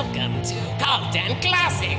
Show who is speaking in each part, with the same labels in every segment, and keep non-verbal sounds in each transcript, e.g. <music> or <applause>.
Speaker 1: Welcome to Colton Classic.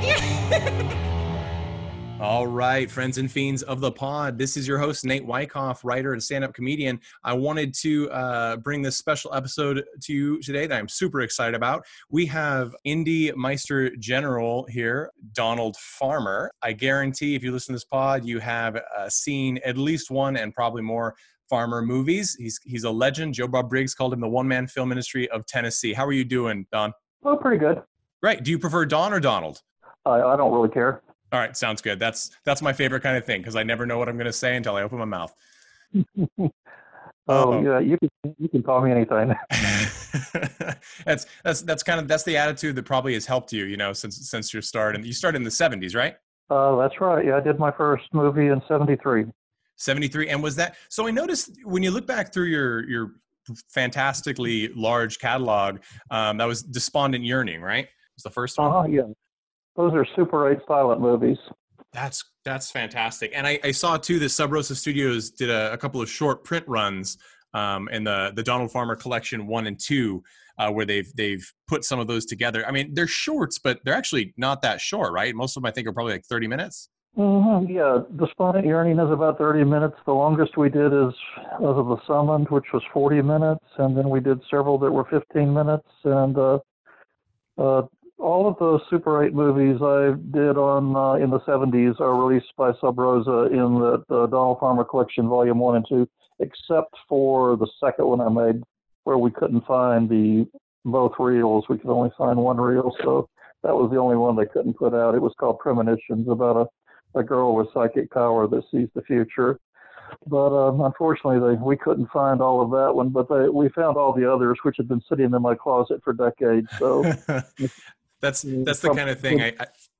Speaker 1: <laughs>
Speaker 2: All right, friends and fiends of the pod. This is your host, Nate Wyckoff, writer and stand up comedian. I wanted to uh, bring this special episode to you today that I'm super excited about. We have Indie Meister General here, Donald Farmer. I guarantee if you listen to this pod, you have uh, seen at least one and probably more Farmer movies. He's, he's a legend. Joe Bob Briggs called him the one man film industry of Tennessee. How are you doing, Don?
Speaker 3: Oh, pretty good.
Speaker 2: Right. Do you prefer Don or Donald?
Speaker 3: I, I don't really care.
Speaker 2: All right, sounds good. That's that's my favorite kind of thing because I never know what I'm going to say until I open my mouth. <laughs>
Speaker 3: oh, yeah, you can you can call me anything. <laughs>
Speaker 2: that's that's that's kind of that's the attitude that probably has helped you, you know, since since your start. And you started in the '70s, right?
Speaker 3: Uh, that's right. Yeah, I did my first movie in '73.
Speaker 2: 73 and was that so i noticed when you look back through your your fantastically large catalog um, that was despondent yearning right was the first one
Speaker 3: uh-huh, yeah those are Super 8 silent movies.
Speaker 2: That's that's fantastic. And I, I saw too that Sub Rosa Studios did a, a, couple of short print runs um, in the the Donald Farmer collection one and two, uh, where they've they've put some of those together. I mean, they're shorts, but they're actually not that short, right? Most of them I think are probably like thirty minutes.
Speaker 3: Mm-hmm, yeah, Despondent Yearning is about 30 minutes. The longest we did is of the Summoned, which was 40 minutes, and then we did several that were 15 minutes. And uh, uh, all of the Super 8 movies I did on uh, in the 70s are released by Sub Rosa in the, the Donald Farmer Collection Volume 1 and 2, except for the second one I made where we couldn't find the both reels. We could only find one reel, so that was the only one they couldn't put out. It was called Premonitions about a, a girl with psychic power that sees the future. But um, unfortunately, they, we couldn't find all of that one. But they, we found all the others, which had been sitting in my closet for decades. So <laughs>
Speaker 2: that's that's the kind of thing I,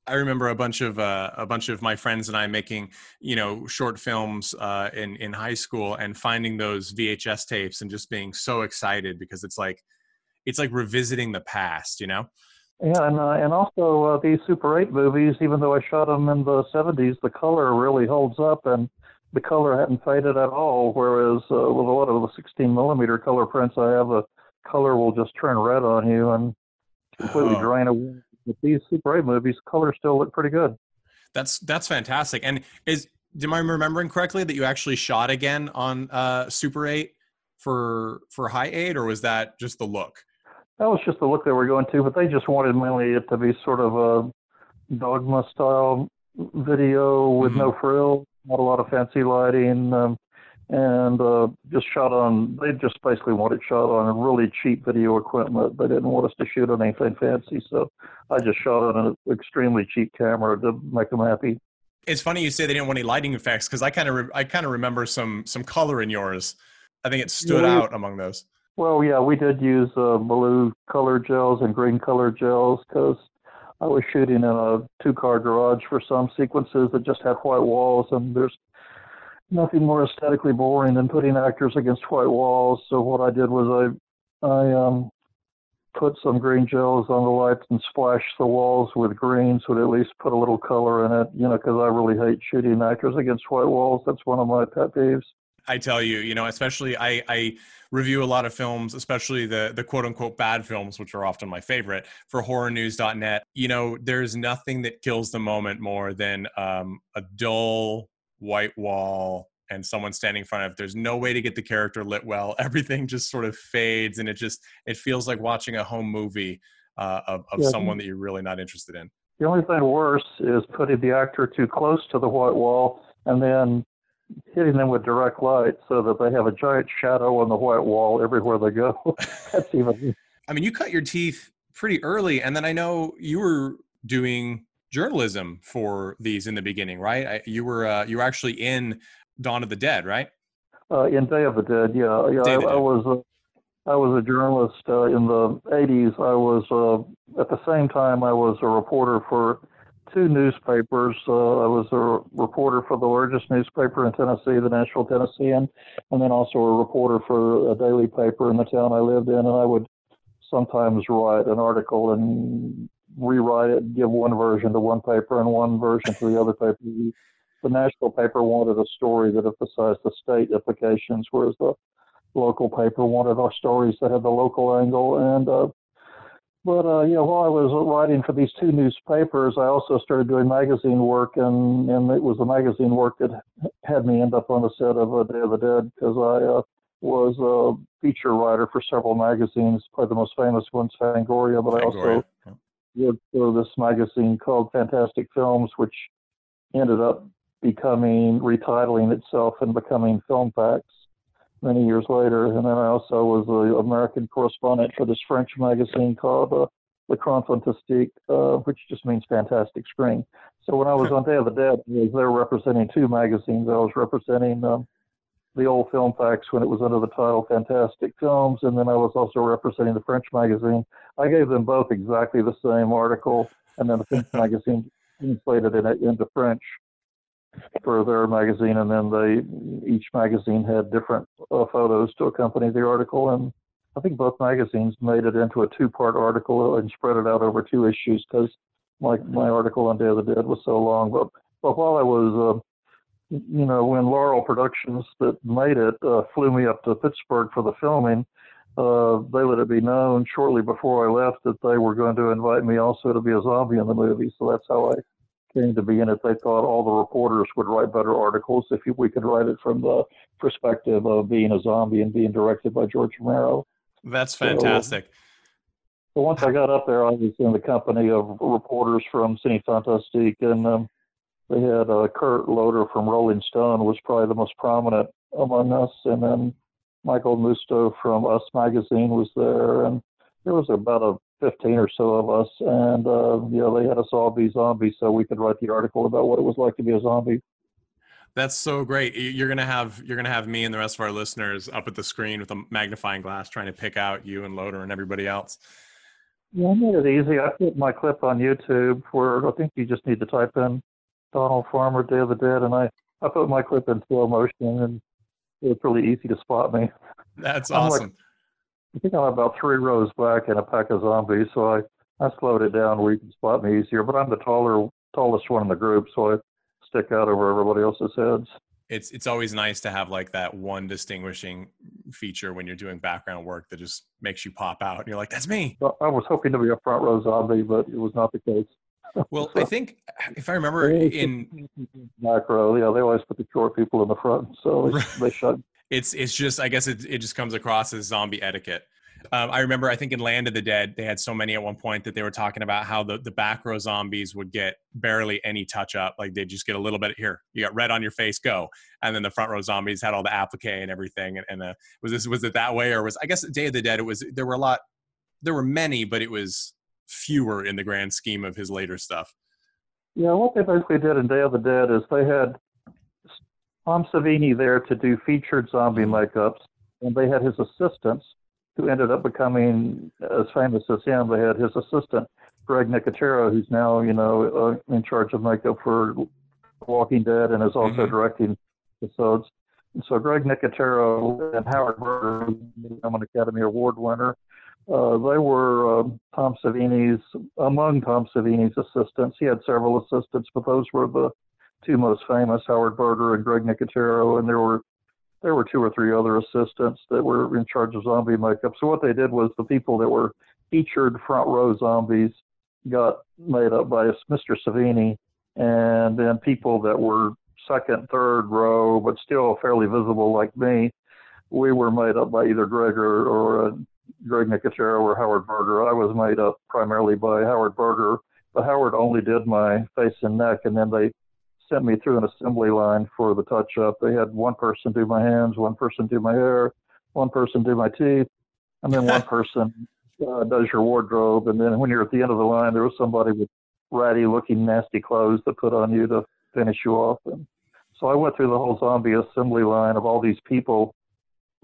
Speaker 2: I remember a bunch of uh, a bunch of my friends and I making you know short films uh, in in high school and finding those VHS tapes and just being so excited because it's like it's like revisiting the past, you know.
Speaker 3: Yeah, and uh, and also uh, these Super 8 movies, even though I shot them in the 70s, the color really holds up and the color hadn't faded at all. Whereas uh, with a lot of the 16 millimeter color prints I have, the color will just turn red on you and completely oh. drain away. But these Super 8 movies, colors still look pretty good.
Speaker 2: That's that's fantastic. And is am I remembering correctly that you actually shot again on uh, Super 8 for for High 8, or was that just the look?
Speaker 3: That was just the look they were going to, but they just wanted mainly it to be sort of a dogma style video with mm-hmm. no frills, not a lot of fancy lighting. Um, and uh, just shot on. They just basically wanted shot on really cheap video equipment. They didn't want us to shoot on anything fancy, so I just shot on an extremely cheap camera to make them happy.
Speaker 2: It's funny you say they didn't want any lighting effects because I kind of re- I kind of remember some some color in yours. I think it stood yeah, out among those.
Speaker 3: Well, yeah, we did use uh, blue color gels and green color gels because I was shooting in a two-car garage for some sequences that just had white walls, and there's nothing more aesthetically boring than putting actors against white walls. So what I did was I I um, put some green gels on the lights and splashed the walls with green, so to at least put a little color in it. You know, because I really hate shooting actors against white walls. That's one of my pet peeves.
Speaker 2: I tell you, you know, especially I, I review a lot of films, especially the the quote unquote bad films, which are often my favorite for horrornews.net. You know, there's nothing that kills the moment more than um, a dull white wall and someone standing in front of there's no way to get the character lit well <laughs> everything just sort of fades and it just it feels like watching a home movie uh, of, of
Speaker 3: Yeah.
Speaker 2: someone that you're really not interested in
Speaker 3: The only thing worse is putting the actor too close to the white wall and then hitting them with direct light so that they have a giant shadow on the white wall everywhere they go. <laughs> That's even
Speaker 2: i mean you cut your teeth pretty early and then i know you were doing journalism for these in the beginning right I, you were uh, you were actually in dawn of the dead right
Speaker 3: uh, in Day of the Dead. Yeah, yeah. I,
Speaker 2: the
Speaker 3: I was a, I was a journalist uh, in the '80s. I was uh, at the same time I was a reporter for two newspapers. Uh, I was a reporter for the largest newspaper in Tennessee, the Nashville Tennessean, and then also a reporter for a daily paper in the town I lived in. And I would sometimes write an article and rewrite it, give one version to one paper and one version to the other paper. The Nashville paper wanted a story that emphasized the state implications, whereas the local paper wanted our stories that had the local angle. And uh, but uh, you know, while I was writing for these two newspapers, I also started doing magazine work, and and it was the magazine work that had me end up on the set of uh, Day of the Dead because I uh, was a feature writer for several magazines. Probably the most famous one's Fangoria, but I also worked for this magazine called Fantastic Films, which ended up becoming retitling itself and becoming Film Facts many years later. And then I also was the American correspondent for this French magazine called uh, L'Écran Fantastique, uh, which just means fantastic screen. So when I was on Day of the Dead, I was there representing two magazines. I was representing um, the old Film Facts when it was under the title Fantastic Films, and then I was also representing the French magazine. I gave them both exactly the same article, and then the French <laughs> magazine translated it into French for their magazine, and then they each magazine had different uh, photos to accompany the article, and I think both magazines made it into a two-part article and spread it out over two issues because my my article on Day of the Dead was so long. But but while I was uh, you know, when Laurel Productions that made it uh, flew me up to Pittsburgh for the filming, uh, they let it be known shortly before I left that they were going to invite me also to be a zombie in the movie. So that's how I came to be in it. They thought all the reporters would write better articles if we could write it from the perspective of being a zombie and being directed by George Romero.
Speaker 2: that's fantastic
Speaker 3: So once I got up there, I was in the company of reporters from Cinefantastique, and um, they had uh, Kurt Loder from Rolling Stone was probably the most prominent among us, and then Michael Musto from Us Magazine was there, and there was about a 15 or so of us, and uh, you know they had us all be zombies so we could write the article about what it was like to be a zombie.
Speaker 2: That's so great. You're gonna have you're gonna have me and the rest of our listeners up at the screen with a magnifying glass trying to pick out you and Loder and everybody else.
Speaker 3: Yeah, I made it easy. I put my clip on YouTube where I think you just need to type in Donald Farmer Day of the Dead, and I, I put my clip in slow motion, and it's really easy to spot me.
Speaker 2: That's awesome.
Speaker 3: I think I'm about three rows back in a pack of zombies, so I, I slowed it down where you can spot me easier. But I'm the taller, tallest one in the group, so I stick out over everybody else's heads.
Speaker 2: it's it's always nice to have like that one distinguishing feature when you're doing background work that just makes you pop out and you're like that's me
Speaker 3: I was hoping to be a front row zombie, but it was not the case. <laughs>
Speaker 2: well i think if i remember in <laughs>
Speaker 3: back row, yeah, they always put the short people in the front, so <laughs> they, they shut
Speaker 2: it's it's just i guess it, it just comes across as zombie etiquette. Um, i remember i think in land of the dead they had so many at one point that they were talking about how the, the back row zombies would get barely any touch up. Like they'd just get a little bit here you got red on your face go. And then the front row zombies had all the applique and everything. And, and uh, was this was it that way? Or was i guess day of the dead it was there were a lot there were many but it was fewer in the grand scheme of his later stuff.
Speaker 3: Yeah, what they basically did in Day of the Dead is they had Tom Savini there to do featured zombie makeups, and they had his assistants who ended up becoming as famous as him. They had his assistant Greg Nicotero, who's now you know uh, in charge of makeup for Walking Dead and is also
Speaker 2: Mhm.
Speaker 3: directing episodes. And so Greg Nicotero and Howard Berger, who's an Academy Award winner, uh, they were um, Tom Savini's among Tom Savini's assistants. He had several assistants, but those were the two most famous, Howard Berger and Greg Nicotero, and there were there were two or three other assistants that were in charge of zombie makeup. So what they did was the people that were featured front row zombies got made up by Mr. Savini, and then people that were second, third row, but still fairly visible like me. We were made up by either Greg or, or uh, Greg Nicotero or Howard Berger. I was made up primarily by Howard Berger, but Howard only did my face and neck, and then they sent me through an assembly line for the touch up. They had one person do my hands, one person do my hair, one person do my teeth, and then one <laughs> person uh, does your wardrobe. And then when you're at the end of the line, there was somebody with ratty looking, nasty clothes to put on you to finish you off. And so I went through the whole zombie assembly line of all these people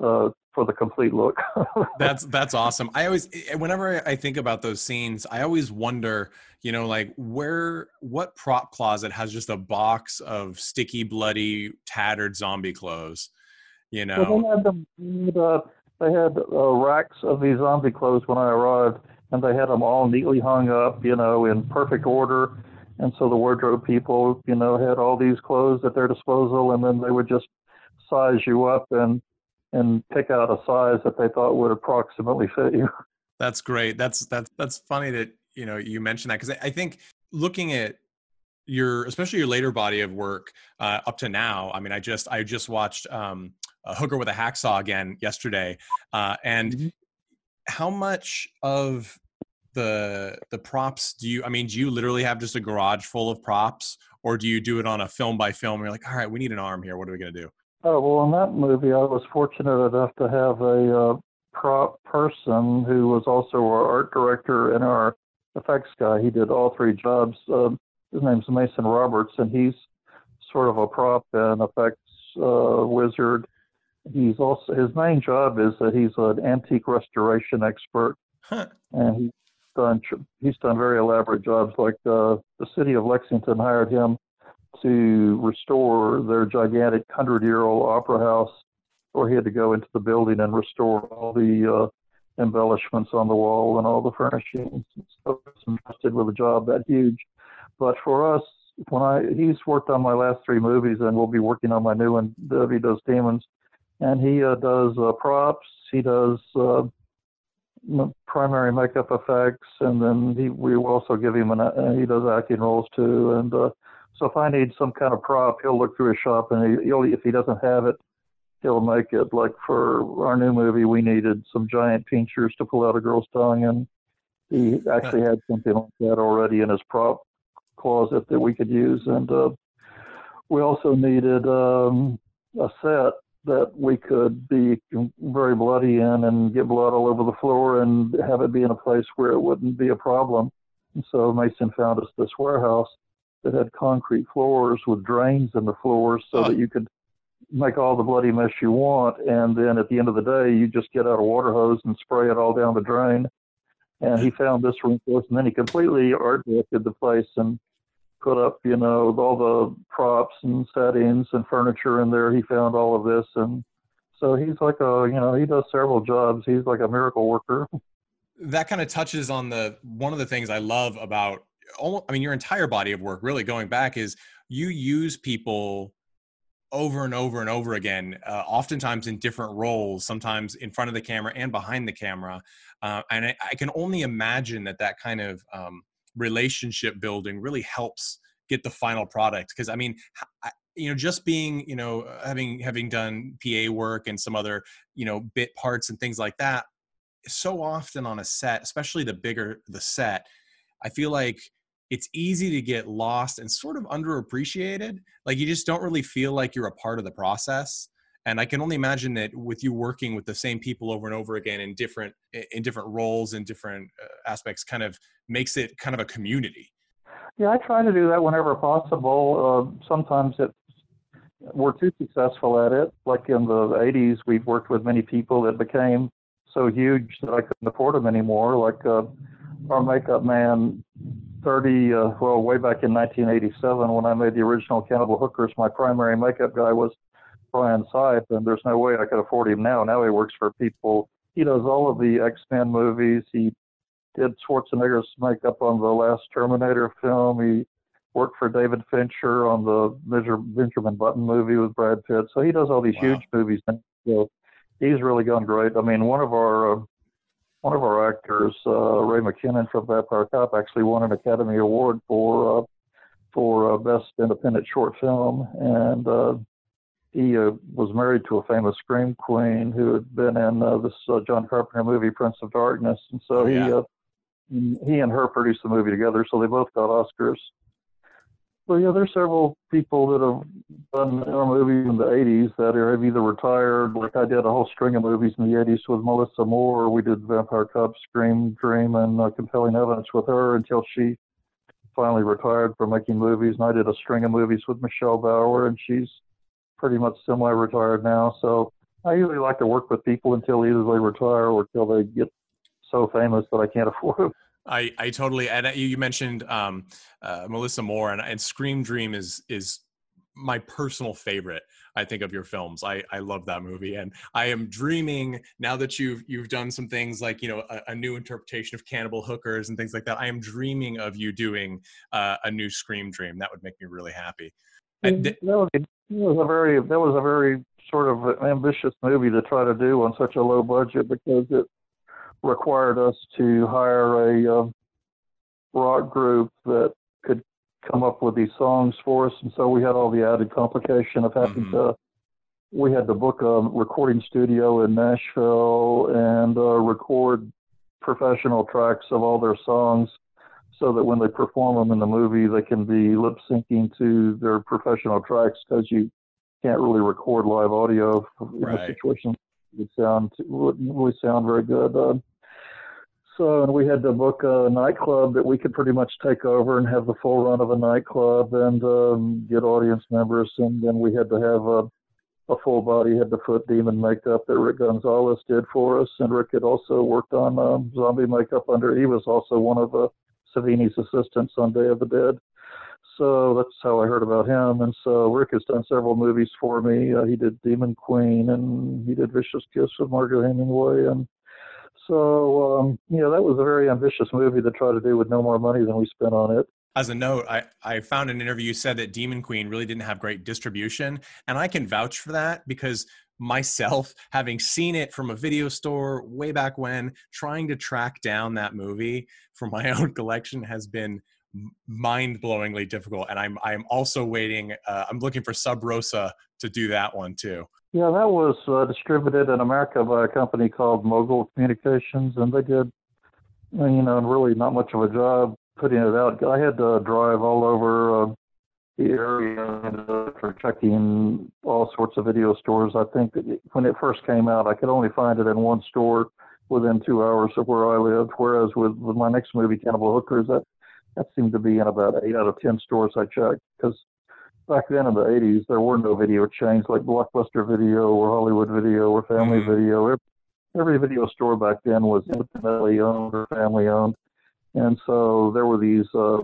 Speaker 3: uh, for the complete look. <laughs>
Speaker 2: that's that's awesome. I always, whenever I think about those scenes, I always wonder, you know, like where, what prop closet has just a box of sticky, bloody, tattered zombie clothes? You know,
Speaker 3: well, they had them. Uh, they had uh, racks of these zombie clothes when I arrived, and they had them all neatly hung up, you know, in perfect order. And so the wardrobe people, you know, had all these clothes at their disposal, and then they would just size you up and and pick out a size that they thought would approximately fit you. <laughs>
Speaker 2: That's great. That's that's that's funny that you know you mentioned that because I, I think looking at your especially your later body of work uh, up to now i mean i just i just watched um, a hooker with a hacksaw again yesterday uh, and mm-hmm. how much of the the props do you i mean do you literally have just a garage full of props or do you do it on a film by film you're like all right we need an arm here what are we going to do
Speaker 3: oh well in that movie i was fortunate enough to have a uh, prop person who was also our art director and our effects guy he did all three jobs um, his name's Mason Roberts, and he's sort of a prop and effects uh, wizard. He's also his main job is that he's an antique restoration expert,
Speaker 2: huh.
Speaker 3: and he's done he's done very elaborate jobs. Like uh, the city of Lexington hired him to restore their gigantic hundred-year-old opera house, or he had to go into the building and restore all the uh, embellishments on the wall and all the furnishings. So he's entrusted with a job that huge. But for us, when I he's worked on my last three movies, and we'll be working on my new one. Debbie does demons, and he uh, does uh, props. He does uh, primary makeup effects, and then he we also give him an uh, he does acting roles too. And uh, so if I need some kind of prop, he'll look through his shop, and he, he'll if he doesn't have it, he'll make it. Like for our new movie, we needed some giant pinchers to pull out a girl's tongue, and he actually had something like that already in his prop closet that we could use. And uh, we also needed um, a set that we could be very bloody in and get blood all over the floor and have it be in a place where it wouldn't be a problem. And so Mason found us this warehouse that had concrete floors with drains in the floors so oh. that you could make all the bloody mess you want. And then at the end of the day, you just get out a water hose and spray it all down the drain. And he found this us, and then he completely art directed the place and put up, you know, all the props and settings and furniture in there. He found all of this, and so he's like a, you know, he does several jobs. He's like a miracle worker.
Speaker 2: That kind of touches on the one of the things I love about, I mean, your entire body of work. Really, going back is you use people over and over and over again, uh, oftentimes in different roles, sometimes in front of the camera and behind the camera. Uh, and I, I, can only imagine that that kind of um, relationship building really helps get the final product because i mean you know just being you know having having done pa work and some other you know bit parts and things like that so often on a set especially the bigger the set i feel like it's easy to get lost and sort of underappreciated. Like you just don't really feel like you're a part of the process. And i can only imagine that with you working with the same people over and over again in different in different roles and different uh, aspects kind of makes it kind of a community.
Speaker 3: Yeah i try to do that whenever possible. Uh, sometimes it we're too successful at it. Like in the 80s we've worked with many people that became so huge that i couldn't afford them anymore. Like uh, our makeup man 30 uh, well way back in 1987 when i made the original cannibal hookers my primary makeup guy was Brian Sipe, and there's no way I could afford him now. Now he works for people. He does all of the X Men movies. He did Schwarzenegger's makeup on the last Terminator film. He worked for David Fincher on the Benjamin Button movie with Brad Pitt. So he does all these wow. huge movies. So he's really gone great. I mean, one of our uh, one of our actors, uh, Ray McKinnon from Vampire Cop, actually won an Academy Award for uh, for uh, best independent short film, and uh, he uh, was married to a famous scream queen who had been in uh, this uh, John Carpenter movie Prince of Darkness, and so
Speaker 2: Oh,
Speaker 3: he uh, he and her produced the movie together, so they both got Oscars. But yeah, there's several people that have done our movies in the 80s that have either retired, like I did a whole string of movies in the 80s with Melissa Moore. We did Vampire Cop, Scream, Dream, and uh, Compelling Evidence with her until she finally retired from making movies. And I did a string of movies with Michelle Bauer, and she's pretty much semi-retired now. So I usually like to work with people until either they retire or until they get so famous that I can't <laughs> afford them.
Speaker 2: I, I totally and you you mentioned um, uh, Melissa Moore and, and Scream Dream is is my personal favorite. I think of your films. I, I love that movie, and I am dreaming now that you've you've done some things like you know a, a new interpretation of Cannibal Hookers and things like that. I am dreaming of you doing uh, a new Scream Dream. That would make me really happy. And th-
Speaker 3: that, was, that was a very that was a very sort of ambitious movie to try to do on such a low budget because it required us to hire a uh, rock group that could come up with these songs for us, and so we had all the added complication of having
Speaker 2: Mhm.
Speaker 3: to. We had to book a recording studio in Nashville and uh, record professional tracks of all their songs so that when they perform them in the movie, they can be lip syncing to their professional tracks because you can't really record live audio in
Speaker 2: Right.
Speaker 3: a situation would sound wouldn't really sound very good. Uh, so and we had to book a nightclub that we could pretty much take over and have the full run of a nightclub and um, get audience members, and then we had to have a a full body head to foot demon makeup that Rick Gonzalez did for us, and Rick had also worked on um, zombie makeup under. He was also one of uh, Savini's assistants on Day of the Dead. So that's how I heard about him. And so Rick has done several movies for me. Uh, he did Demon Queen and he did Vicious Kiss with Margaret Hemingway. And so, um, you know, that was a very ambitious movie to try to do with no more money than we spent on it.
Speaker 2: as a note, I, I found an interview you said that Demon Queen really didn't have great distribution. And I can vouch for that because myself, <laughs> having seen it from a video store way back when, trying to track down that movie for my <laughs> own collection has been mind blowingly difficult. And I'm, I'm also waiting, uh, I'm looking for Sub Rosa to do that one too.
Speaker 3: Yeah, that was uh, distributed in America by a company called Mogul Communications, and they did, you know, really not much of a job putting it out. I had to drive all over uh, the area uh, for checking all sorts of video stores. I think when it first came out, I could only find it in one store within two hours of where I lived. Whereas with, with my next movie, Cannibal Hookers, that that seemed to be in about eight out of ten stores I checked because back then in the 80s, there were no video chains like Blockbuster Video or Hollywood Video or Family
Speaker 2: Mhm.
Speaker 3: Video. Every, every video store back then was independently owned or family owned. And so there were these uh,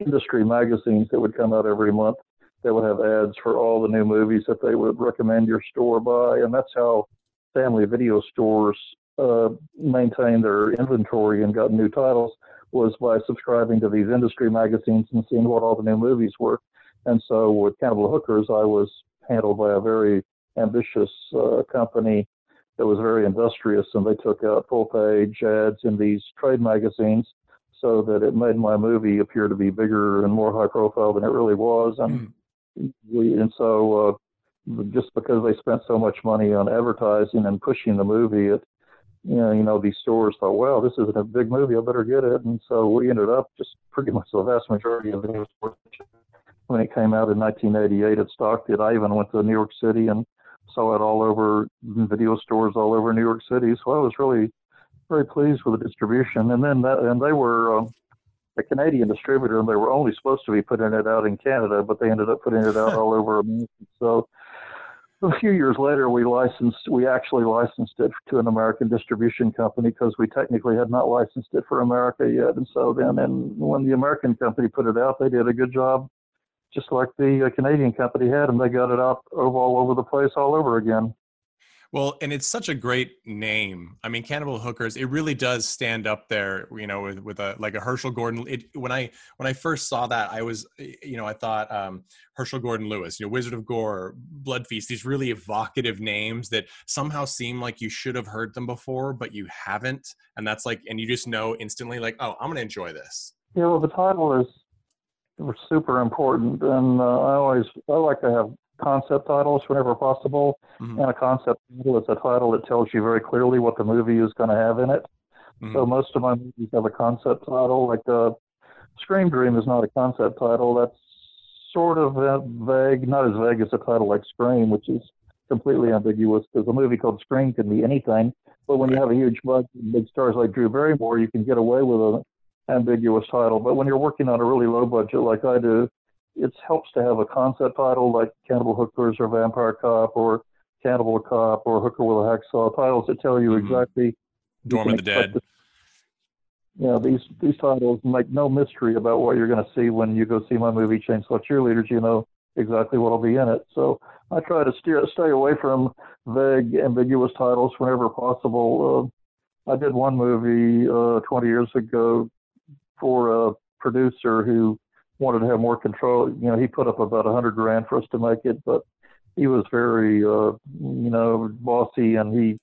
Speaker 3: industry magazines that would come out every month that would have ads for all the new movies that they would recommend your store buy. And that's how family video stores uh, maintained their inventory and got new titles was by subscribing to these industry magazines and seeing what all the new movies were. And so with Cannibal Hookers, I was handled by a very ambitious uh, company that was very industrious, and they took out full page ads in these trade magazines so that it made my movie appear to be bigger and more high profile than it really was. And we, and so uh, just because they spent so much money on advertising and pushing the movie, it you know, you know, these stores thought, well, this isn't a big movie, I better get it. And so we ended up just pretty much the vast majority of the stores when it came out in 1988 it stocked it. I even went to New York City and saw it all over video stores all over New York City. So I was really very pleased with the distribution. And then that, and they were um, a Canadian distributor, and they were only supposed to be putting it out in Canada, but they ended up putting it out <laughs> all over America. So a few years later, we licensed, we actually licensed it to an American distribution company because we technically had not licensed it for America yet. And so then, and when the American company put it out, they did a good job, just like the uh, Canadian company had, and they got it out all over the place all over again.
Speaker 2: Well, and it's such a great name. I mean, Cannibal Hookers. It really does stand up there, you know, with with a like a Herschell Gordon. It, when I when I first saw that, I was, you know, I thought um, Herschell Gordon Lewis, you know, Wizard of Gore, Blood Feast. These really evocative names that somehow seem like you should have heard them before, but you haven't. And that's like, and you just know instantly, like, oh, I'm gonna enjoy this.
Speaker 3: Yeah, well, the title is super important. And uh, I always I like to have concept titles whenever possible.
Speaker 2: Mhm.
Speaker 3: And a concept title is a title that tells you very clearly what the movie is going to have in it.
Speaker 2: Mhm.
Speaker 3: So most of my movies have a concept title. Like uh, Scream Dream is not a concept title. That's sort of uh, vague, not as vague as a title like Scream, which is completely ambiguous because a movie called Scream can be anything. But when you have a huge budget, and big stars like Drew Barrymore, you can get away with an ambiguous title. But when you're working on a really low budget like I do, it helps to have a concept title like Cannibal Hookers or Vampire Cop or Cannibal Cop or Hooker with a Hacksaw, titles that tell you
Speaker 2: Mhm.
Speaker 3: exactly you
Speaker 2: Dorm of the Dead.
Speaker 3: Yeah, these these titles make no mystery about what you're going to see when you go see my movie Chainsaw Cheerleaders. You know exactly what'll be in it. So I try to steer stay away from vague, ambiguous titles whenever possible. Uh, I did one movie uh, 20 years ago for a producer who wanted to have more control. You know, he put up about a hundred grand for us to make it, but he was very, uh, you know, bossy, and he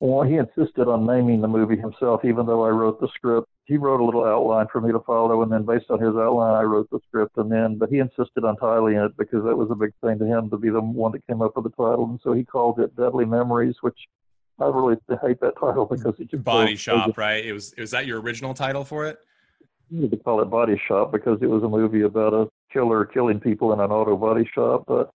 Speaker 3: well, he insisted on naming the movie himself, even though I wrote the script. He wrote a little outline for me to follow, and then based on his outline, I wrote the script. And then, but he insisted on titling it because that was a big thing to him to be the one that came up with the title. And so he called it Deadly Memories, which I really hate that title because it just
Speaker 2: Body Shop, right? It was. Was that your original title for it?
Speaker 3: To call it Body Shop because it was a movie about a killer killing people in an auto body shop, but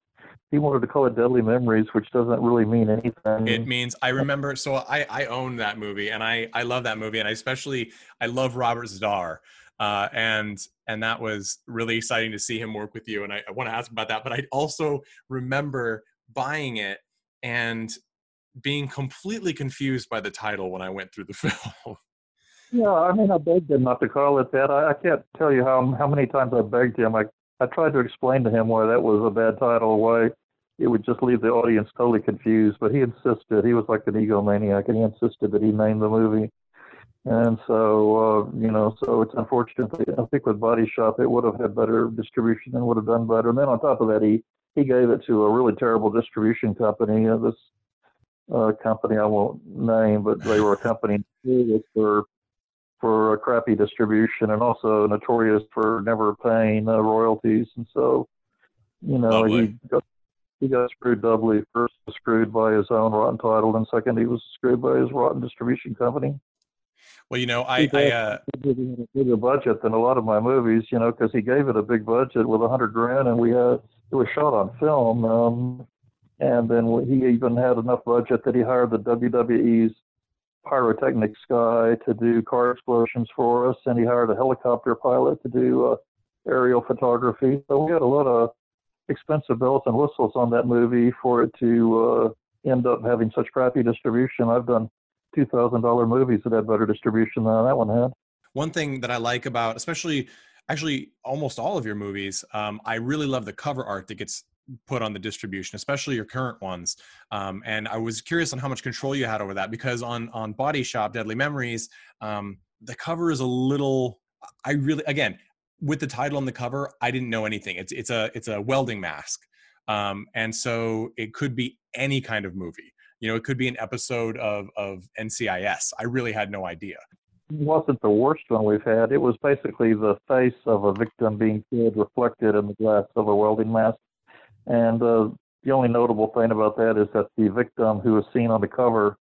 Speaker 3: he wanted to call it Deadly Memories, which doesn't really mean anything.
Speaker 2: It means I remember. So I I own that movie, and I I love that movie, and I especially I love Robert Z'Dar, uh, and and that was really exciting to see him work with you. And I, I want to ask about that, but I also remember buying it and being completely confused by the title when I went through the <laughs> film.
Speaker 3: Yeah, I mean, I begged him not to call it that. I, I can't tell you how how many times I begged him. I I tried to explain to him why that was a bad title, why it would just leave the audience totally confused. But he insisted. He was like an egomaniac, and he insisted that he name the movie. And so, uh, you know, so it's unfortunate. I think with Body Shop, it would have had better distribution and would have done better. And then on top of that, he he gave it to a really terrible distribution company. Uh, this uh, company I won't name, but they were a company notorious for for a crappy distribution and also notorious for never paying uh, royalties. And so, you know,
Speaker 2: Lovely.
Speaker 3: he got he got screwed doubly. First, screwed by his own rotten title, and second, he was screwed by his rotten distribution company.
Speaker 2: well, you know, I I uh,
Speaker 3: a bigger budget than a lot of my movies, you know, because he gave it a big budget with a hundred grand, and we had it was shot on film. Um, and then he even had enough budget that he hired the WWE's pyrotechnics guy to do car explosions for us, and he hired a helicopter pilot to do uh, aerial photography. So we had a lot of expensive bells and whistles on that movie for it to uh, end up having such crappy distribution. I've done two thousand dollar movies that had better distribution than that one had.
Speaker 2: one thing that I like about, especially actually almost all of your movies, um, I really love the cover art that gets put on the distribution, especially your current ones. Um, and I was curious on how much control you had over that because on on Body Shop, Deadly Memories, um, the cover is a little. I really again with the title on the cover, I didn't know anything. It's it's a it's a welding mask, um, and so it could be any kind of movie. You know, it could be an episode of of NCIS. I really had no idea.
Speaker 3: Wasn't the worst one we've had. It was basically the face of a victim being killed reflected in the glass of a welding mask. And uh, the only notable thing about that is that the victim who is seen on the cover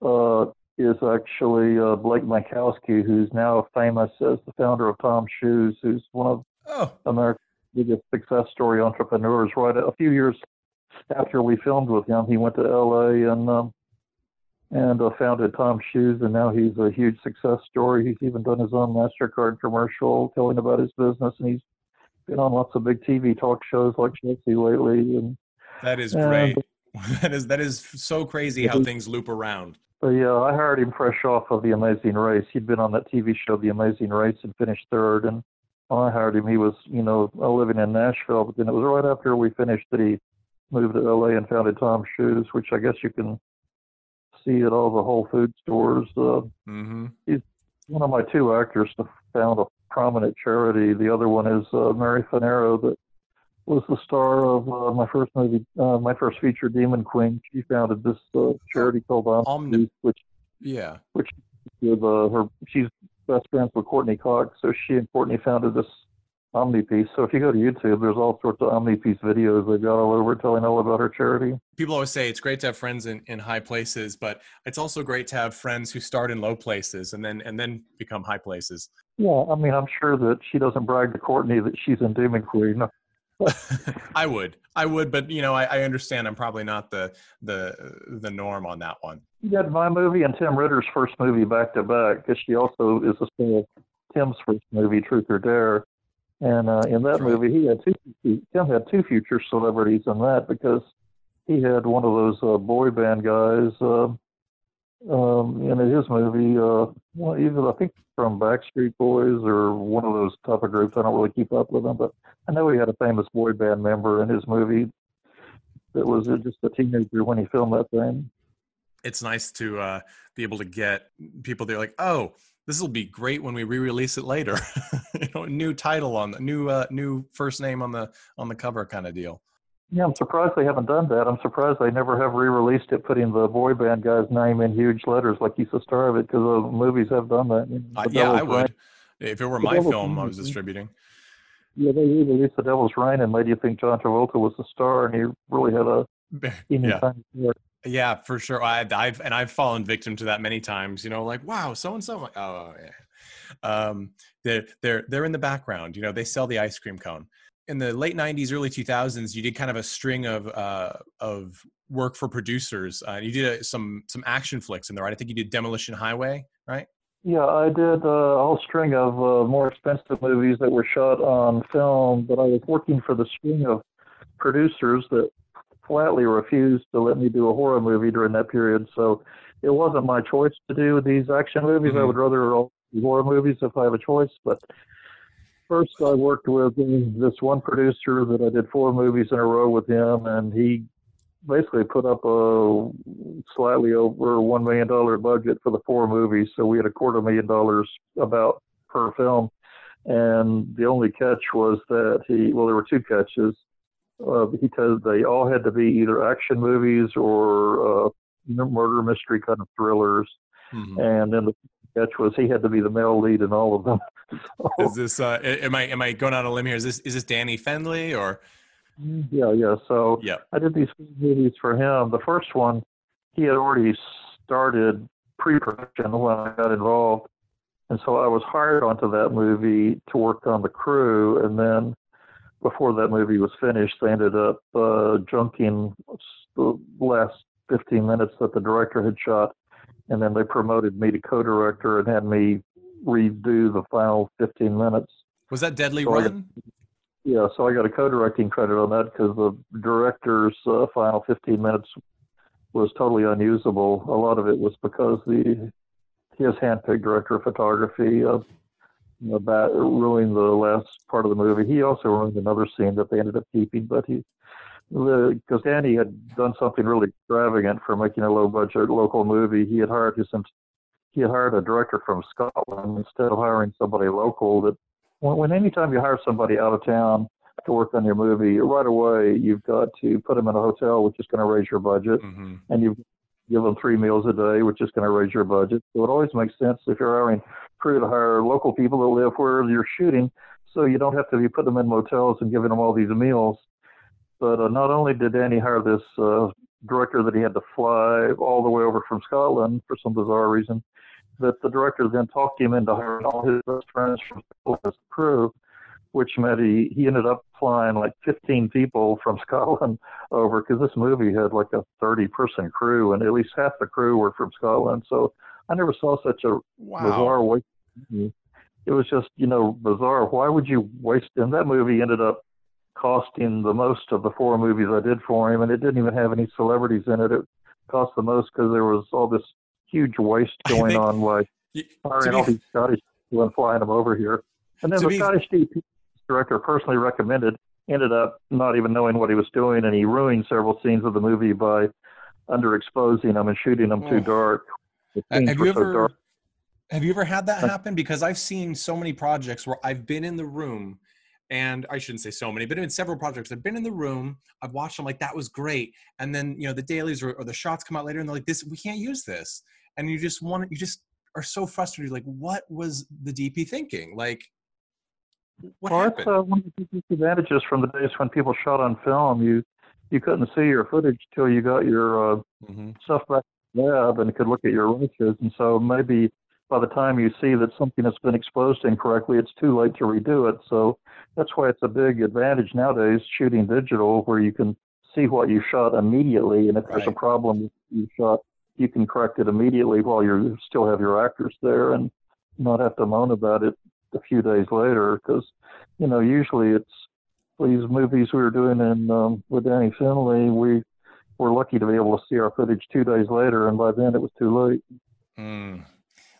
Speaker 3: uh, is actually uh, Blake Mycoskie, who's now famous as the founder of Tom Shoes, who's one of
Speaker 2: Oh,
Speaker 3: America's biggest success story entrepreneurs. Right a few years after we filmed with him, he went to L.A. and um, and uh, founded Tom Shoes, and now he's a huge success story. He's even done his own Mastercard commercial telling about his business, and he's been on lots of big TV talk shows like Chelsea lately. And
Speaker 2: That is
Speaker 3: And-
Speaker 2: great. <laughs> that is that is so crazy how things loop around.
Speaker 3: But yeah, I hired him fresh off of The Amazing Race. He'd been on that TV show, The Amazing Race, and finished third. And when I hired him, he was, you know, uh, living in Nashville. But then it was right after we finished that he moved to LA and founded Tom Shoes, which I guess you can see at all the Whole Food stores. Uh,
Speaker 2: hmm He's
Speaker 3: one of my two actors to found a prominent charity. The other one is uh, Mary Fanaro, that was the star of uh, my first movie, uh, my first feature, Demon Queen. She founded this uh, charity called Omni, which
Speaker 2: Yeah.
Speaker 3: which with uh, her she's best friends with Courteney Cox. So she and Courteney founded this OmniPeace. So if you go to YouTube, there's all sorts of OmniPeace videos they've got all over telling all about her charity.
Speaker 2: People always say it's great to have friends in, in high places, but it's also great to have friends who start in low places and then and then become high places.
Speaker 3: Yeah, I mean, I'm sure that she doesn't brag to Courteney that she's in and Queen. <laughs> <laughs>
Speaker 2: I would, I would, but you know, I, I, understand. I'm probably not the the the norm on that one.
Speaker 3: You had my movie and Tim Ritter's first movie back to back because she also is a star of Tim's first movie, Truth or Dare, and uh, in that movie he had two. Tim had two future celebrities in that because he had one of those uh, boy band guys. Uh, um, in his movie, uh, well, either I think from Backstreet Boys or one of those type of groups. I don't really keep up with them, but I know he had a famous boy band member in his movie that was just a teenager when he filmed that thing.
Speaker 2: It's nice to uh, be able to get people. They're like, oh, this will be great when we re-release it later. <laughs> you know, new title on the new uh, new first name on the on the cover kind of deal.
Speaker 3: Yeah, I'm surprised they haven't done that. I'm surprised they never have re-released it, putting the boy band guy's name in huge letters like he's the star of it, because the movies have done that.
Speaker 2: Uh, yeah, I would. Rain. If it were my film. I was distributing.
Speaker 3: Yeah, they re-released The Devil's Rain and made you think John Travolta was the star, and he really had a
Speaker 2: yeah. Yeah, for sure. I, have and I've fallen victim to that many times. You know, like wow, so and so. Oh yeah. Um, they're they're they're in the background. You know, they sell the ice cream cone in the late 90s early 2000s you did kind of a string of uh, of work for producers uh, you did a, some some action flicks in there right i think you did demolition highway right
Speaker 3: yeah i did uh, a whole string of uh, more expensive movies that were shot on film but i was working for the string of producers that flatly refused to let me do a horror movie during that period so it wasn't my choice to do these action movies mm-hmm. i would rather do horror movies if i have a choice but first I worked with this one producer that I did four movies in a row with him, and he basically put up a slightly over one million dollar budget for the four movies. So we had a quarter million dollars about per film, and the only catch was that he well there were two catches. Uh, said they all had to be either action movies or uh, murder mystery kind of thrillers, mm-hmm. and then the catch was he had to be the male lead in all of them. <laughs>
Speaker 2: so, is this uh, am I am I going on a limb here? Is this is this Danny Fendley or?
Speaker 3: Yeah, yeah. So
Speaker 2: yeah.
Speaker 3: I did these movies for him. The first one, he had already started pre-production when I got involved, and so I was hired onto that movie to work on the crew. And then before that movie was finished, they ended up uh, junking the last 15 minutes that the director had shot and then they promoted me to co-director and had me redo the final 15 minutes.
Speaker 2: Was that Deadly so Run?
Speaker 3: Got, yeah, so I got a co-directing credit on that because the director's uh, final 15 minutes was totally unusable. A lot of it was because the his handpicked director of photography uh, about ruined the last part of the movie. He also ruined another scene that they ended up keeping, but he because Danny had done something really extravagant for making a low budget local movie. He had hired his he had hired a director from Scotland instead of hiring somebody local. That when, when anytime you hire somebody out of town to work on your movie, right away you've got to put them in a hotel, which is going to raise your budget, mm-hmm. and you give them three meals a day, which is going to raise your budget. So it always makes sense if you're hiring crew to hire local people that live where you're shooting, so you don't have to be putting them in motels and giving them all these meals but uh, not only did Danny hire this uh, director that he had to fly all the way over from Scotland for some bizarre reason, that the director then talked him into hiring all his best friends from his crew, which meant he, he ended up flying like 15 people from <laughs> Scotland over because this movie had like a 30 person crew and at least half the crew were from Scotland. So I never saw such a wow. bizarre waste. Mm-hmm. It was just, you know, bizarre. Why would you waste? And that movie ended up costing the most of the four movies I did for him, and it didn't even have any celebrities in it. It cost the most because there was all this huge waste <laughs> going think, on, like hiring all these Scottish people and flying them over here. And then the be, Scottish DP director personally recommended ended up not even knowing what he was doing, and he ruined several scenes of the movie by underexposing them and shooting them oh. too mm. dark.
Speaker 2: The have you ever? So dark. Have you ever had that happen? Because I've seen so many projects where I've been in the room and I shouldn't say so many, but in several projects, I've been in the room, I've watched them like that was great, and then you know the dailies or, or the shots come out later, and they're like, "This we can't use this," and you just want you just are so frustrated, like, what was the DP thinking? Like, What
Speaker 3: well,
Speaker 2: happened?
Speaker 3: that's uh, one of the disadvantages from the days when people shot on film. You you couldn't see your footage till you got your uh,
Speaker 2: hmm
Speaker 3: stuff back lab and could look at your images. And so maybe by the time you see that something has been exposed incorrectly, it's too late to redo it. So that's why it's a big advantage nowadays shooting digital, where you can see what you shot immediately, and if there's a problem you shot, you can correct it immediately while you still have your actors there, and not have to moan about it a few days later. Because you know usually it's these movies we were doing in um, with Danny Finley, we were lucky to be able to see our footage two days later, and by then it was too late.
Speaker 2: Mm.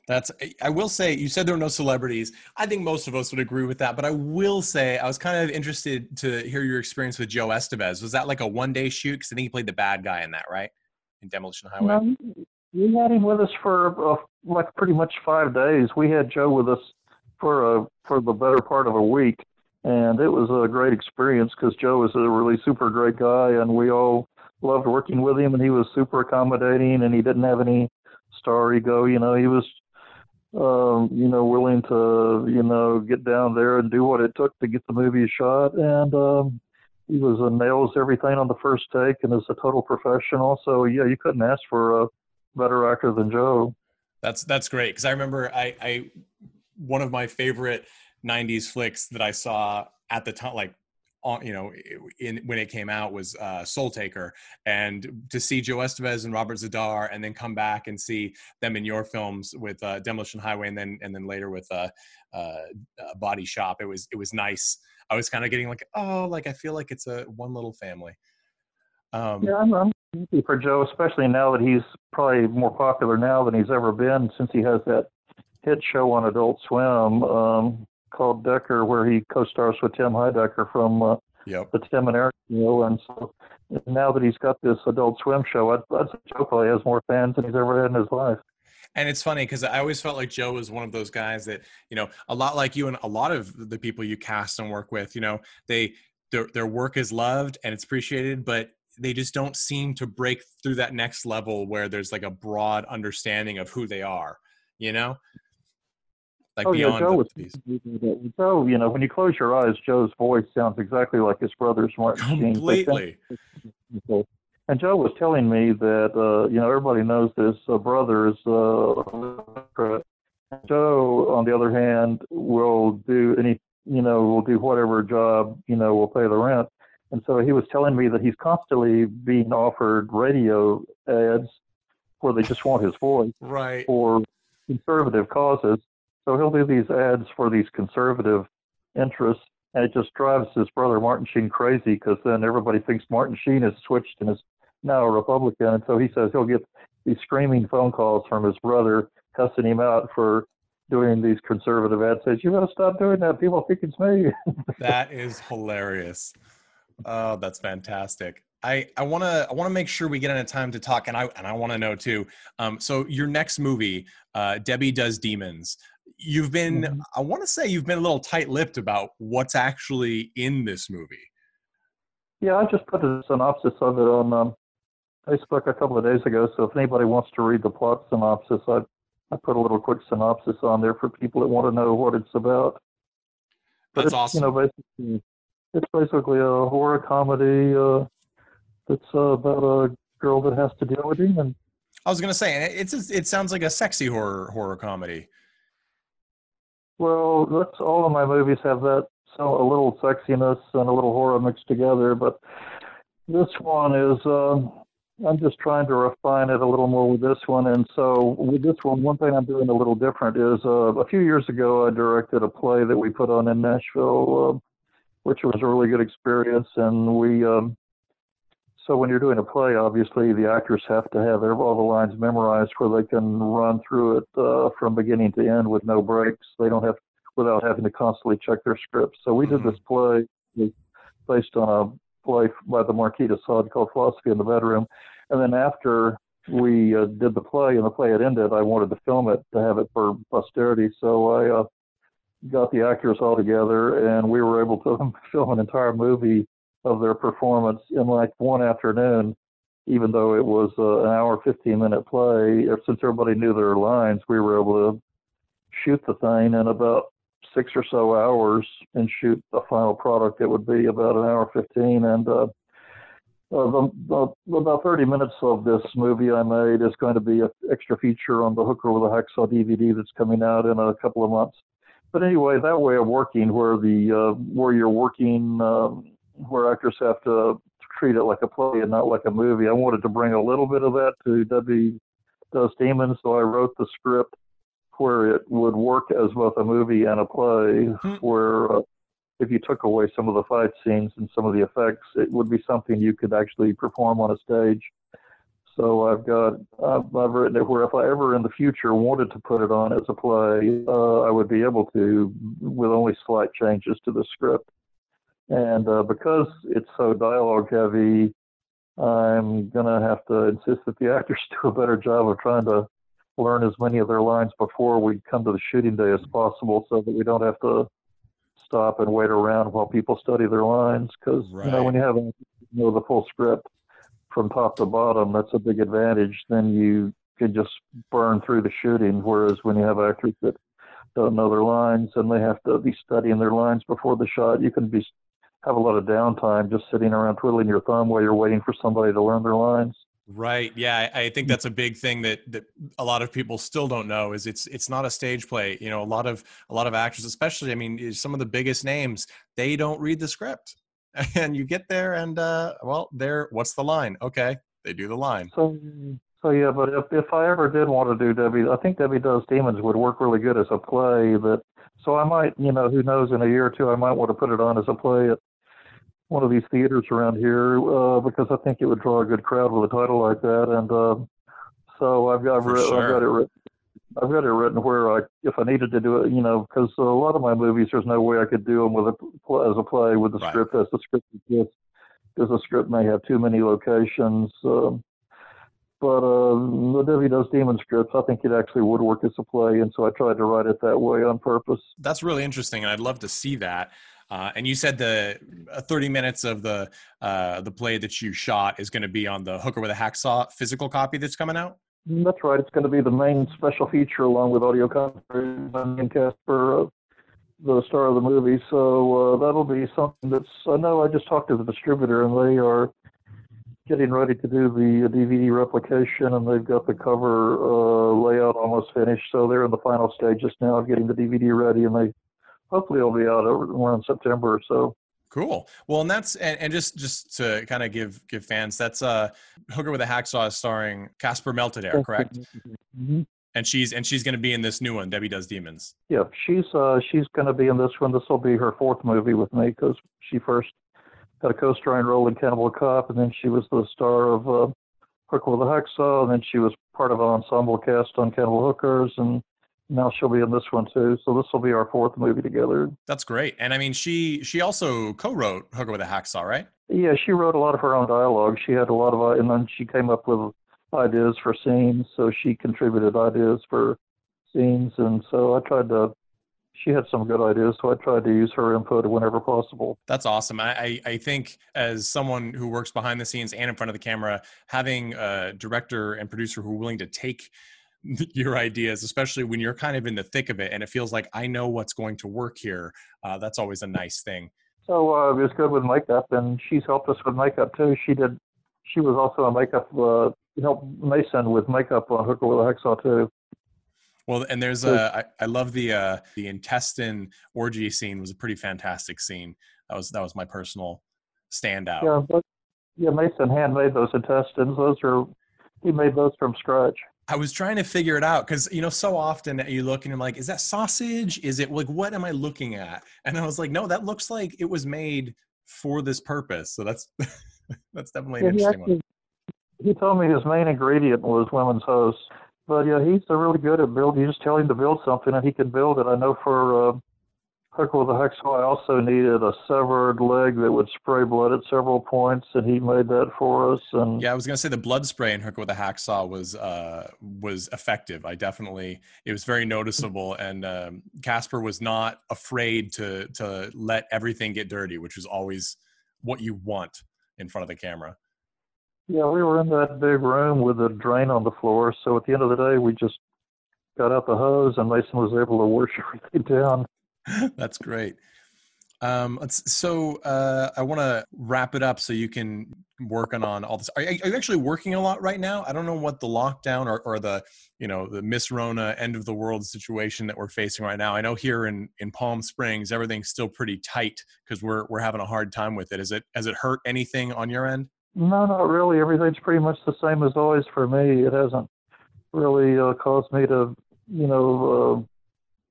Speaker 2: That's. I will say you said there were no celebrities. I think most of us would agree with that. But I will say I was kind of interested to hear your experience with Joe Estevez. Was that like a one day shoot? Because I think he played the bad guy in that, right? In Demolition Highway.
Speaker 3: We had him with us for uh, like pretty much five days. We had Joe with us for a for the better part of a week, and it was a great experience because Joe is a really super great guy, and we all loved working with him. And he was super accommodating, and he didn't have any star ego. You know, he was, um, you know, willing to you know get down there and do what it took to get the movie shot, and um, he was uh, nails everything on the first take, and is a total professional. So yeah, you couldn't ask for a better actor than Joe.
Speaker 2: That's that's great because I remember I, I one of my favorite '90s flicks that I saw at the time, like on you know in when it came out was uh, Soul Taker, and to see Joe Estevez and Robert Z'Dar, and then come back and see them in your films with uh, Demolition Highway, and then and then later with uh, uh, uh, Body Shop, it was it was nice. I was kind of getting like oh like I feel like it's a one little family. Um,
Speaker 3: Yeah, I'm, I'm happy for Joe, especially now that he's probably more popular now than he's ever been since he has that hit show on Adult Swim um, called Decker, where he co-stars with Tim Heidecker from uh,
Speaker 2: Yep.
Speaker 3: the Tim and Eric show. And so now that he's got this Adult Swim show, I'd, I'd say Joe probably has more fans than he's ever had in his life.
Speaker 2: And it's funny because I always felt like Joe was one of those guys that, you know, a lot like you and a lot of the people you cast and work with, you know, they their their work is loved and it's appreciated, but they just don't seem to break through that next level where there's like a broad understanding of who they are, you know? Like
Speaker 3: oh yeah,
Speaker 2: beyond
Speaker 3: Joe
Speaker 2: the-
Speaker 3: was Joe. You know, when you close your eyes, Joe's voice sounds exactly like his brother's Martin Sheen.
Speaker 2: Completely.
Speaker 3: people. <laughs> And Joe was telling me that uh, you know everybody knows this uh, brother is uh, Joe, on the other hand, will do any you know will do whatever job you know will pay the rent. And so he was telling me that he's constantly being offered radio ads where they just want his voice
Speaker 2: Right.
Speaker 3: for conservative causes. So he'll do these ads for these conservative interests, and it just drives his brother Martin Sheen crazy because then everybody thinks Martin Sheen has switched and is now a Republican. And so he says he'll get these screaming phone calls from his brother cussing him out for doing these conservative ads. Says you got to stop doing that. People think it's me. <laughs>
Speaker 2: That is hilarious. Oh, that's fantastic. I, I want to I want to make sure we get into time to talk, and I and I want to know too. Um, so your next movie, uh, Debbie Does Demons. You've been
Speaker 3: Mhm.
Speaker 2: I want to say you've been a little tight-lipped about what's actually in this movie.
Speaker 3: Yeah, I just put a synopsis of it on um, Facebook a couple of days ago. So if anybody wants to read the plot synopsis, I I put a little quick synopsis on there for people that want to know what it's about.
Speaker 2: That's
Speaker 3: it's,
Speaker 2: awesome.
Speaker 3: You know, basically, it's basically a horror comedy uh, that's uh, about a girl that has to deal with demons.
Speaker 2: I was gonna say, it's it sounds like a sexy horror horror comedy.
Speaker 3: Well, that's all of my movies have that so a little sexiness and a little horror mixed together. But this one is um, I'm just trying to refine it a little more with this one. And so with this one, one thing I'm doing a little different is uh, a few years ago I directed a play that we put on in Nashville, uh, which was a really good experience. And we um, so when you're doing a play, obviously the actors have to have their, all the lines memorized where they can run through it uh, from beginning to end with no breaks. They don't have without having to constantly check their scripts. So we did this play based on a play by the Marquis de Sade called Philosophy in the Bedroom. And then after we uh, did the play and the play had ended, I wanted to film it to have it for posterity. So I uh, got the actors all together and we were able to <laughs> film an entire movie of their performance in like one afternoon, even though it was uh, an hour, 15 minute play. Since everybody knew their lines, we were able to shoot the thing in about six or so hours and shoot the final product. It would be about an hour 15. And uh, uh, the, the, about 30 minutes of this movie I made is going to be an extra feature on the Hooker with a Hacksaw DVD that's coming out in a couple of months. But anyway, that way of working, where the uh, where you're working, um, where actors have to treat it like a play and not like a movie, I wanted to bring a little bit of that to Debbie Does Demons, so I wrote the script where it would work as both a movie and a play, mm-hmm. where uh, if you took away some of the fight scenes and some of the effects, it would be something you could actually perform on a stage. So I've got I've, I've written it where if I ever in the future wanted to put it on as a play, uh, I would be able to with only slight changes to the script. And uh, because it's so dialogue heavy, I'm gonna have to insist that the <laughs> actors do a better job of trying to learn as many of their lines before we come to the shooting day as possible, so that we don't have to stop and wait around while people study their lines. Because right. you know when you have you know the full script from top to bottom, that's a big advantage. Then you can just burn through the shooting. Whereas when you have actors that don't know their lines and they have to be studying their lines before the shot, you can be have a lot of downtime just sitting around twiddling your thumb while you're waiting for somebody to learn their lines.
Speaker 2: Right. Yeah, I think that's a big thing that that a lot of people still don't know is it's it's not a stage play. You know, a lot of a lot of actors, especially, I mean, some of the biggest names, they don't read the script, <laughs> and you get there and uh, well, there. What's the line? Okay, they do the line.
Speaker 3: So, so yeah, but if if I ever did want to do Debbie, I think Debbie Does Demons would work really good as a play. That so I might, you know, who knows, in a year or two, I might want to put it on as a play at one of these theaters around here uh, because I think it would draw a good crowd with a title like that. And uh, so I've got, re- sure. I've got it written. I've got it written where I, if I needed to do it, you know, because a lot of my movies, there's no way I could do them with a as a play with the right. script as the script exists, because the script may have too many locations. Um, but uh, the Debbie Does Demon scripts, I think it actually would work as a play, and so I tried to write it that way on purpose.
Speaker 2: That's really interesting, and I'd love to see that. Uh, and you said the uh, 30 minutes of the uh, the play that you shot is going to be on the Hooker with a Hacksaw physical copy that's coming out.
Speaker 3: That's right. It's going to be the main special feature along with audio commentary and Casper, uh, the star of the movie. So uh, that'll be something that's. I know. I just talked to the distributor, and they are getting ready to do the DVD replication, and they've got the cover uh, layout almost finished. So they're in the final stages now of getting the DVD ready, and they hopefully it'll be out around September or so.
Speaker 2: Cool. Well, and that's and, and just just to kind of give give fans that's uh Hooker with a Hacksaw starring Casper Meltader, correct? Mm-hmm. And she's and she's going to be in this new one, Debbie Does Demons.
Speaker 3: Yeah, she's uh she's going to be in this one. This will be her fourth movie with me because she first had a co-starring role in Cannibal Cop, and then she was the star of uh, Hooker with a Hacksaw, and then she was part of an ensemble cast on Cannibal Hookers, and now she'll be in this one too. So this will be our fourth movie together.
Speaker 2: That's great. And I mean, she she also co-wrote Hooker with a Hacksaw, right?
Speaker 3: Yeah, she wrote a lot of her own dialogue. She had a lot of, uh, and then she came up with ideas for scenes. So she contributed ideas for scenes, and so I tried to. She had some good ideas, so I tried to use her input whenever possible.
Speaker 2: That's awesome. I, I think as someone who works behind the scenes and in front of the camera, having a director and producer who are willing to take <laughs> your ideas, especially when you're kind of in the thick of it and it feels like I know what's going to work here. Uh, that's always a nice thing.
Speaker 3: So uh, it was good with makeup, and she's helped us with makeup too. She did. She was also a makeup uh, help Mason with makeup on Hooker with a Hacksaw too.
Speaker 2: Well, and there's a I, I love the uh, the intestine orgy scene was a pretty fantastic scene. That was that was my personal standout.
Speaker 3: Yeah, but yeah, Mason handmade those intestines. Those are he made those from scratch.
Speaker 2: I was trying to figure it out because you know so often you look and you're like, is that sausage? Is it like what am I looking at? And I was like, no, that looks like it was made for this purpose. So that's <laughs> that's definitely an yeah, interesting actually, one.
Speaker 3: He told me his main ingredient was women's hosts, but yeah, he's really good at building. You just tell him to build something and he can build it. I know for uh, Hooker with a hacksaw, I also needed a severed leg that would spray blood at several points, and he made that for us. And
Speaker 2: yeah, I was gonna say the blood spray in Hooker with a hacksaw was uh, was effective. I definitely it was very noticeable, and um, Casper was not afraid to to let everything get dirty, which is always what you want in front of the camera.
Speaker 3: Yeah, we were in that big room with a drain on the floor, so at the end of the day, we just got out the hose, and Mason was able to wash <laughs> everything down <laughs>
Speaker 2: That's great. Um, so uh, I want to wrap it up so you can work on, all this. Are, are, you actually working a lot right now? I don't know what the lockdown or, or the you know the Miss Rona end of the world situation that we're facing right now. I know here in in Palm Springs everything's still pretty tight because we're we're having a hard time with it. Is it has it hurt anything on your end?
Speaker 3: No, not really. Everything's pretty much the same as always for me. It hasn't really uh, caused me to you know. Uh,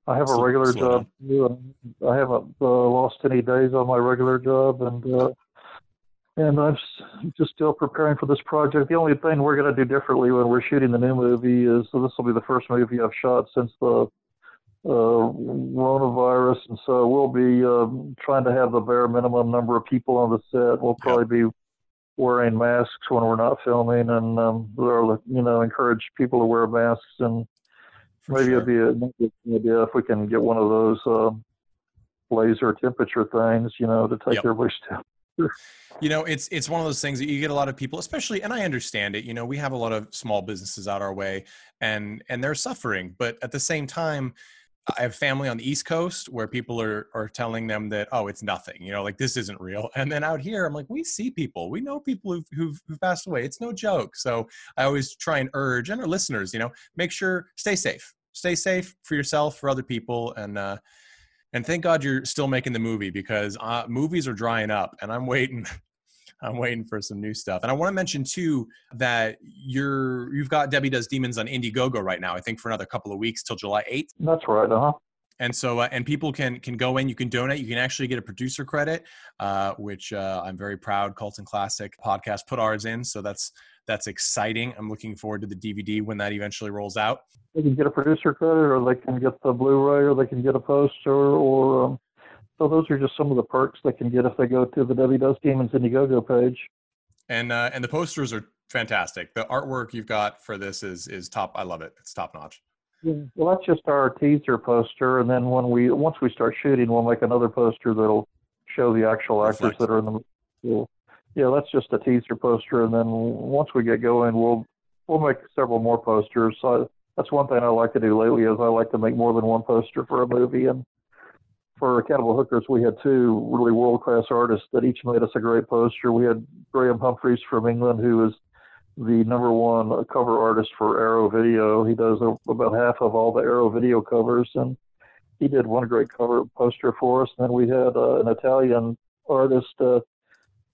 Speaker 3: I have a regular job. I haven't uh, lost any days on my regular job, and uh, and I'm just still preparing for this project. The only thing we're going to do differently when we're shooting the new movie is so this will be the first movie I've shot since the uh, coronavirus, and so we'll be uh, trying to have the bare minimum number of people on the set. We'll probably be wearing masks when we're not filming, and um, you know encourage people to wear masks and Maybe sure. it'd be a idea if we can get one of those uh, laser temperature things, you know, to take yep. everybody's <laughs> temperature.
Speaker 2: You know, it's it's one of those things that you get a lot of people, especially, and I understand it. You know, we have a lot of small businesses out our way, and and they're suffering, but at the same time, I have family on the East Coast where people are are telling them that oh it's nothing you know like this isn't real. And then out here I'm like we see people. We know people who've, who've, who've passed away. It's no joke. So I always try and urge and our listeners you know make sure stay safe. Stay safe for yourself for other people and uh and thank God you're still making the movie because uh, movies are drying up and I'm waiting <laughs> I'm waiting for some new stuff. And I want to mention too that you're you've got Debbie Does Demons on Indiegogo right now. I think for another couple of weeks till July 8th.
Speaker 3: That's right. Uh huh.
Speaker 2: And so, uh, and people can can go in. You can donate. You can actually get a producer credit, uh, which uh, I'm very proud. Cult Classic podcast put ours in, so that's that's exciting. I'm looking forward to the DVD when that eventually rolls out.
Speaker 3: They can get a producer credit, or they can get the Blu-ray, or they can get a poster, or um, so those are just some of the perks they can get if they go to the Does Demons Indiegogo page.
Speaker 2: And uh, and the posters are fantastic. The artwork you've got for this is is top. I love it. It's top notch.
Speaker 3: Yeah, well, that's just our teaser poster, and then when we once we start shooting, we'll make another poster that'll show the actual actors Reflect. that are in the. We'll, yeah, that's just a teaser poster, and then once we get going, we'll we'll make several more posters. So that's one thing I like to do lately is I like to make more than one poster for a movie, and for Cannibal Hookers, we had two really world class artists that each made us a great poster. We had Graham Humphreys from England, who is the number one cover artist for Arrow Video. He does about half of all the Arrow Video covers, and he did one great cover poster for us. And then we had uh, an Italian artist, uh,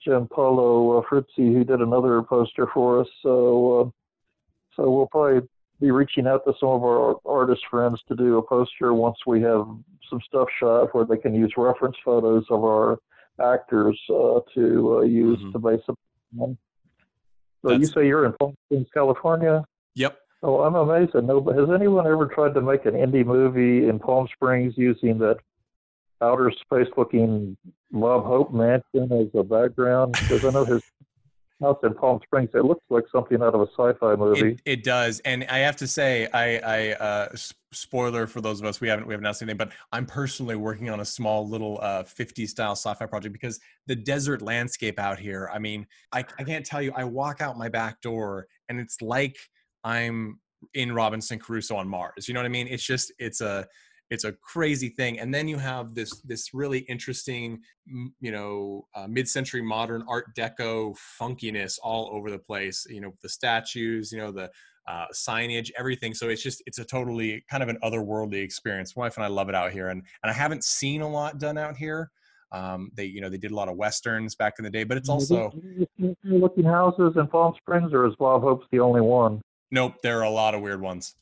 Speaker 3: Giampaolo uh, Frizzi, who did another poster for us. So, uh, so we'll probably be reaching out to some of our artist friends to do a poster once we have some stuff shot where they can use reference photos of our actors uh, to uh, use mm-hmm. to base on. So That's... you say you're in Palm Springs, California?
Speaker 2: Yep.
Speaker 3: Oh, I'm amazed. No, has anyone ever tried to make an indie movie in Palm Springs using that outer space looking Bob Hope mansion as a background? Because I know his house in Palm Springs. It looks like something out of a sci-fi movie.
Speaker 2: It, it does, and I have to say, I, I uh, spoiler for those of us we haven't we haven't announced anything, but I'm personally working on a small little uh, 50s style sci-fi project because the desert landscape out here. I mean, I, I can't tell you. I walk out my back door, and it's like I'm in Robinson Crusoe on Mars. You know what I mean? It's just it's a it's a crazy thing. And then you have this this really interesting you know uh, mid-century modern art deco funkiness all over the place you know the statues you know the uh, signage everything. So it's just it's a totally kind of an otherworldly experience. My wife and i love it out here. And and i haven't seen a lot done out here. Um, they you know they did a lot of westerns back in the day but it's also
Speaker 3: looking houses in palm springs or is bob hope's the only one?
Speaker 2: Nope there are a lot of weird ones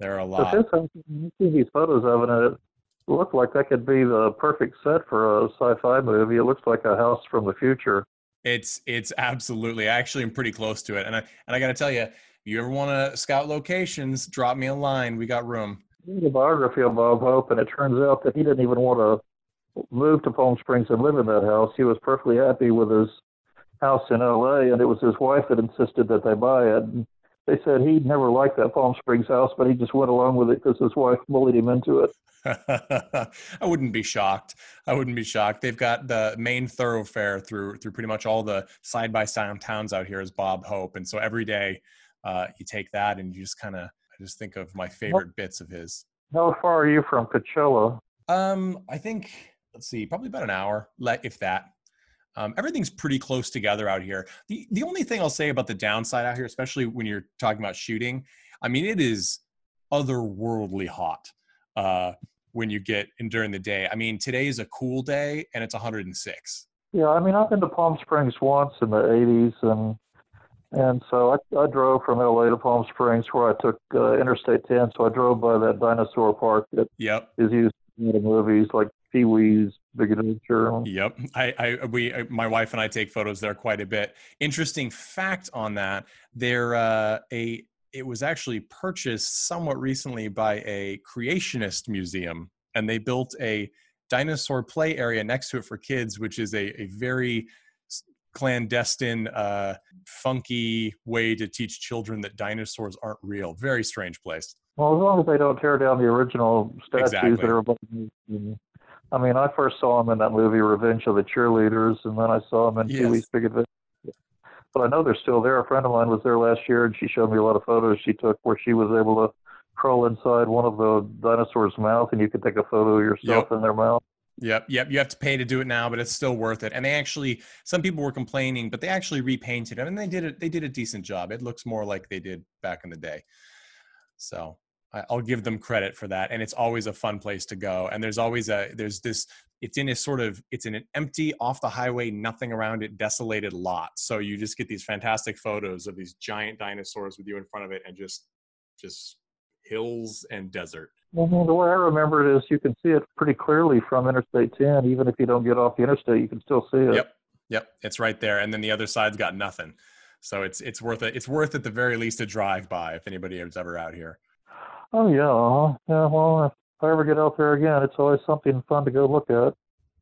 Speaker 2: there are a lot.
Speaker 3: But this, you see these photos of it, and it looks like that could be the perfect set for a sci-fi movie. It looks like a house from the future.
Speaker 2: It's it's absolutely. I actually am pretty close to it, and I and I got to tell you, if you ever want to scout locations, drop me a line. We got room.
Speaker 3: The biography of Bob Hope, and it turns out that he didn't even want to move to Palm Springs and live in that house. He was perfectly happy with his house in L.A., and it was his wife that insisted that they buy it. They said he'd never liked that Palm Springs house, but he just went along with it because his wife bullied him into it. <laughs>
Speaker 2: I wouldn't be shocked. I wouldn't be shocked. They've got the main thoroughfare through through pretty much all the side by side towns out here is Bob Hope, and so every day uh, you take that and you just kind of I just think of my favorite bits of his.
Speaker 3: How far are you from Coachella?
Speaker 2: Um, I think let's see, probably about an hour, let if that. Um, everything's pretty close together out here. The the only thing I'll say about the downside out here, especially when you're talking about shooting, I mean, it is otherworldly hot uh, when you get in during the day. I mean, today is a cool day and it's 106.
Speaker 3: Yeah, I mean, I've been to Palm Springs once in the 80s, and and so I, I drove from LA to Palm Springs where I took uh, Interstate 10. So I drove by that dinosaur park that
Speaker 2: Yep.
Speaker 3: is used in the movies like Pee Wee's Big Adventure.
Speaker 2: Yep. I, I, we, I- my wife and I take photos there quite a bit. Interesting fact on that: there, uh, a, it was actually purchased somewhat recently by a creationist museum, and they built a dinosaur play area next to it for kids, which is a, a very clandestine, uh, funky way to teach children that dinosaurs aren't real. Very strange place.
Speaker 3: Well, as long as they don't tear down the original statues
Speaker 2: Exactly.
Speaker 3: that are above the I mean, I first saw them in that movie Revenge of the Cheerleaders, and then I saw them in Pee
Speaker 2: Yes.
Speaker 3: Wee's Big Adventure. But I know they're still there. A friend of mine was there last year, and she showed me a lot of photos she took where she was able to crawl inside one of the dinosaurs' mouth, and you could take a photo of yourself
Speaker 2: Yep.
Speaker 3: in their mouth.
Speaker 2: Yep, yep. You have to pay to do it now, but it's still worth it. And they actually, some people were complaining, but they actually repainted it, and they did it. They did a decent job. It looks more like they did back in the day. So I'll give them credit for that. And it's always a fun place to go. And there's always a there's this. It's in a sort of it's in an empty, off the highway, nothing around it, desolated lot. So you just get these fantastic photos of these giant dinosaurs with you in front of it, and just just hills and desert.
Speaker 3: Well, the way I remember it is you can see it pretty clearly from Interstate 10. Even if you don't get off the interstate, you can still see it.
Speaker 2: Yep. Yep, it's right there, and then the other side's got nothing. So it's it's worth it. It's worth at the very least a drive by if anybody is ever out here.
Speaker 3: Oh yeah, uh-huh. yeah. Well, if I ever get out there again, it's always something fun to go look at.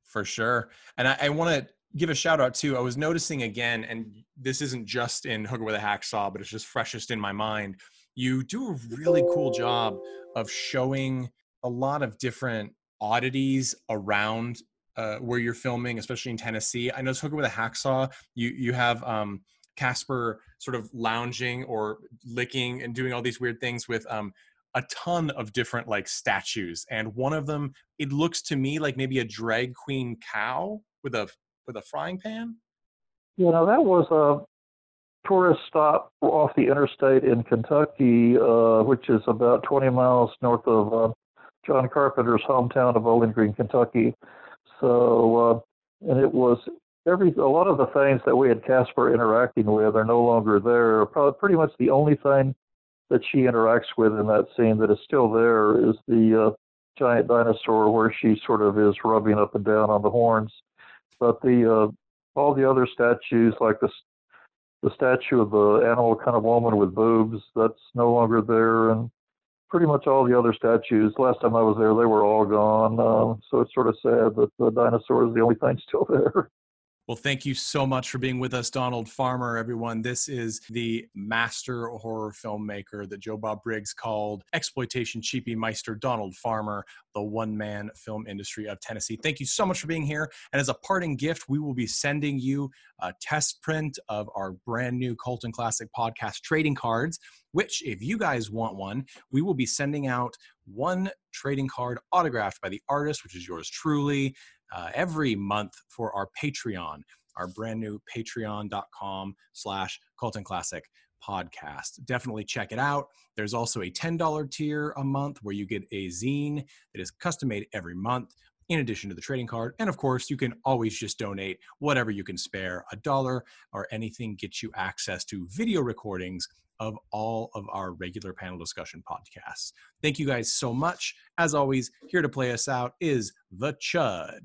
Speaker 2: For sure. And I, I want to give a shout out too. I was noticing again, and this isn't just in Hooker with a Hacksaw, but it's just freshest in my mind. You do a really cool job of showing a lot of different oddities around uh, where you're filming, especially in Tennessee. I know Hooker with a Hacksaw. You you have um, Casper sort of lounging or licking and doing all these weird things with um, a ton of different like statues, and one of them it looks to me like maybe a drag queen cow with a with a frying pan.
Speaker 3: You know, that was a tourist stop off the interstate in Kentucky, uh, which is about 20 miles north of uh, John Carpenter's hometown of Bowling Green, Kentucky. So, uh, and it was every a lot of the things that we had Casper interacting with are no longer there. Probably pretty much the only thing that she interacts with in that scene that is still there is the uh, giant dinosaur where she sort of is rubbing up and down on the horns. But the uh, all the other statues, like the the statue of the animal kind of woman with boobs, that's no longer there, and pretty much all the other statues. Last time I was there, they were all gone. Um, so it's sort of sad that the dinosaur is the only thing still <laughs> there.
Speaker 2: Well, thank you so much for being with us, Donald Farmer, everyone. This is the master horror filmmaker that Joe Bob Briggs called exploitation cheapie meister Donald Farmer, the one man film industry of Tennessee. Thank you so much for being here. And as a parting gift, we will be sending you a test print of our brand new Colton Classic podcast trading cards, which, if you guys want one, we will be sending out one trading card autographed by the artist, which is yours truly uh, every month for our Patreon, our brand new patreon.com slash Colton Classic podcast. Definitely check it out. There's also a $10 tier a month where you get a zine that is custom made every month in addition to the trading card. And of course, you can always just donate whatever you can spare. A dollar or anything gets you access to video recordings of all of our regular panel discussion podcasts. Thank you guys so much. As always, here to play us out is The Chud.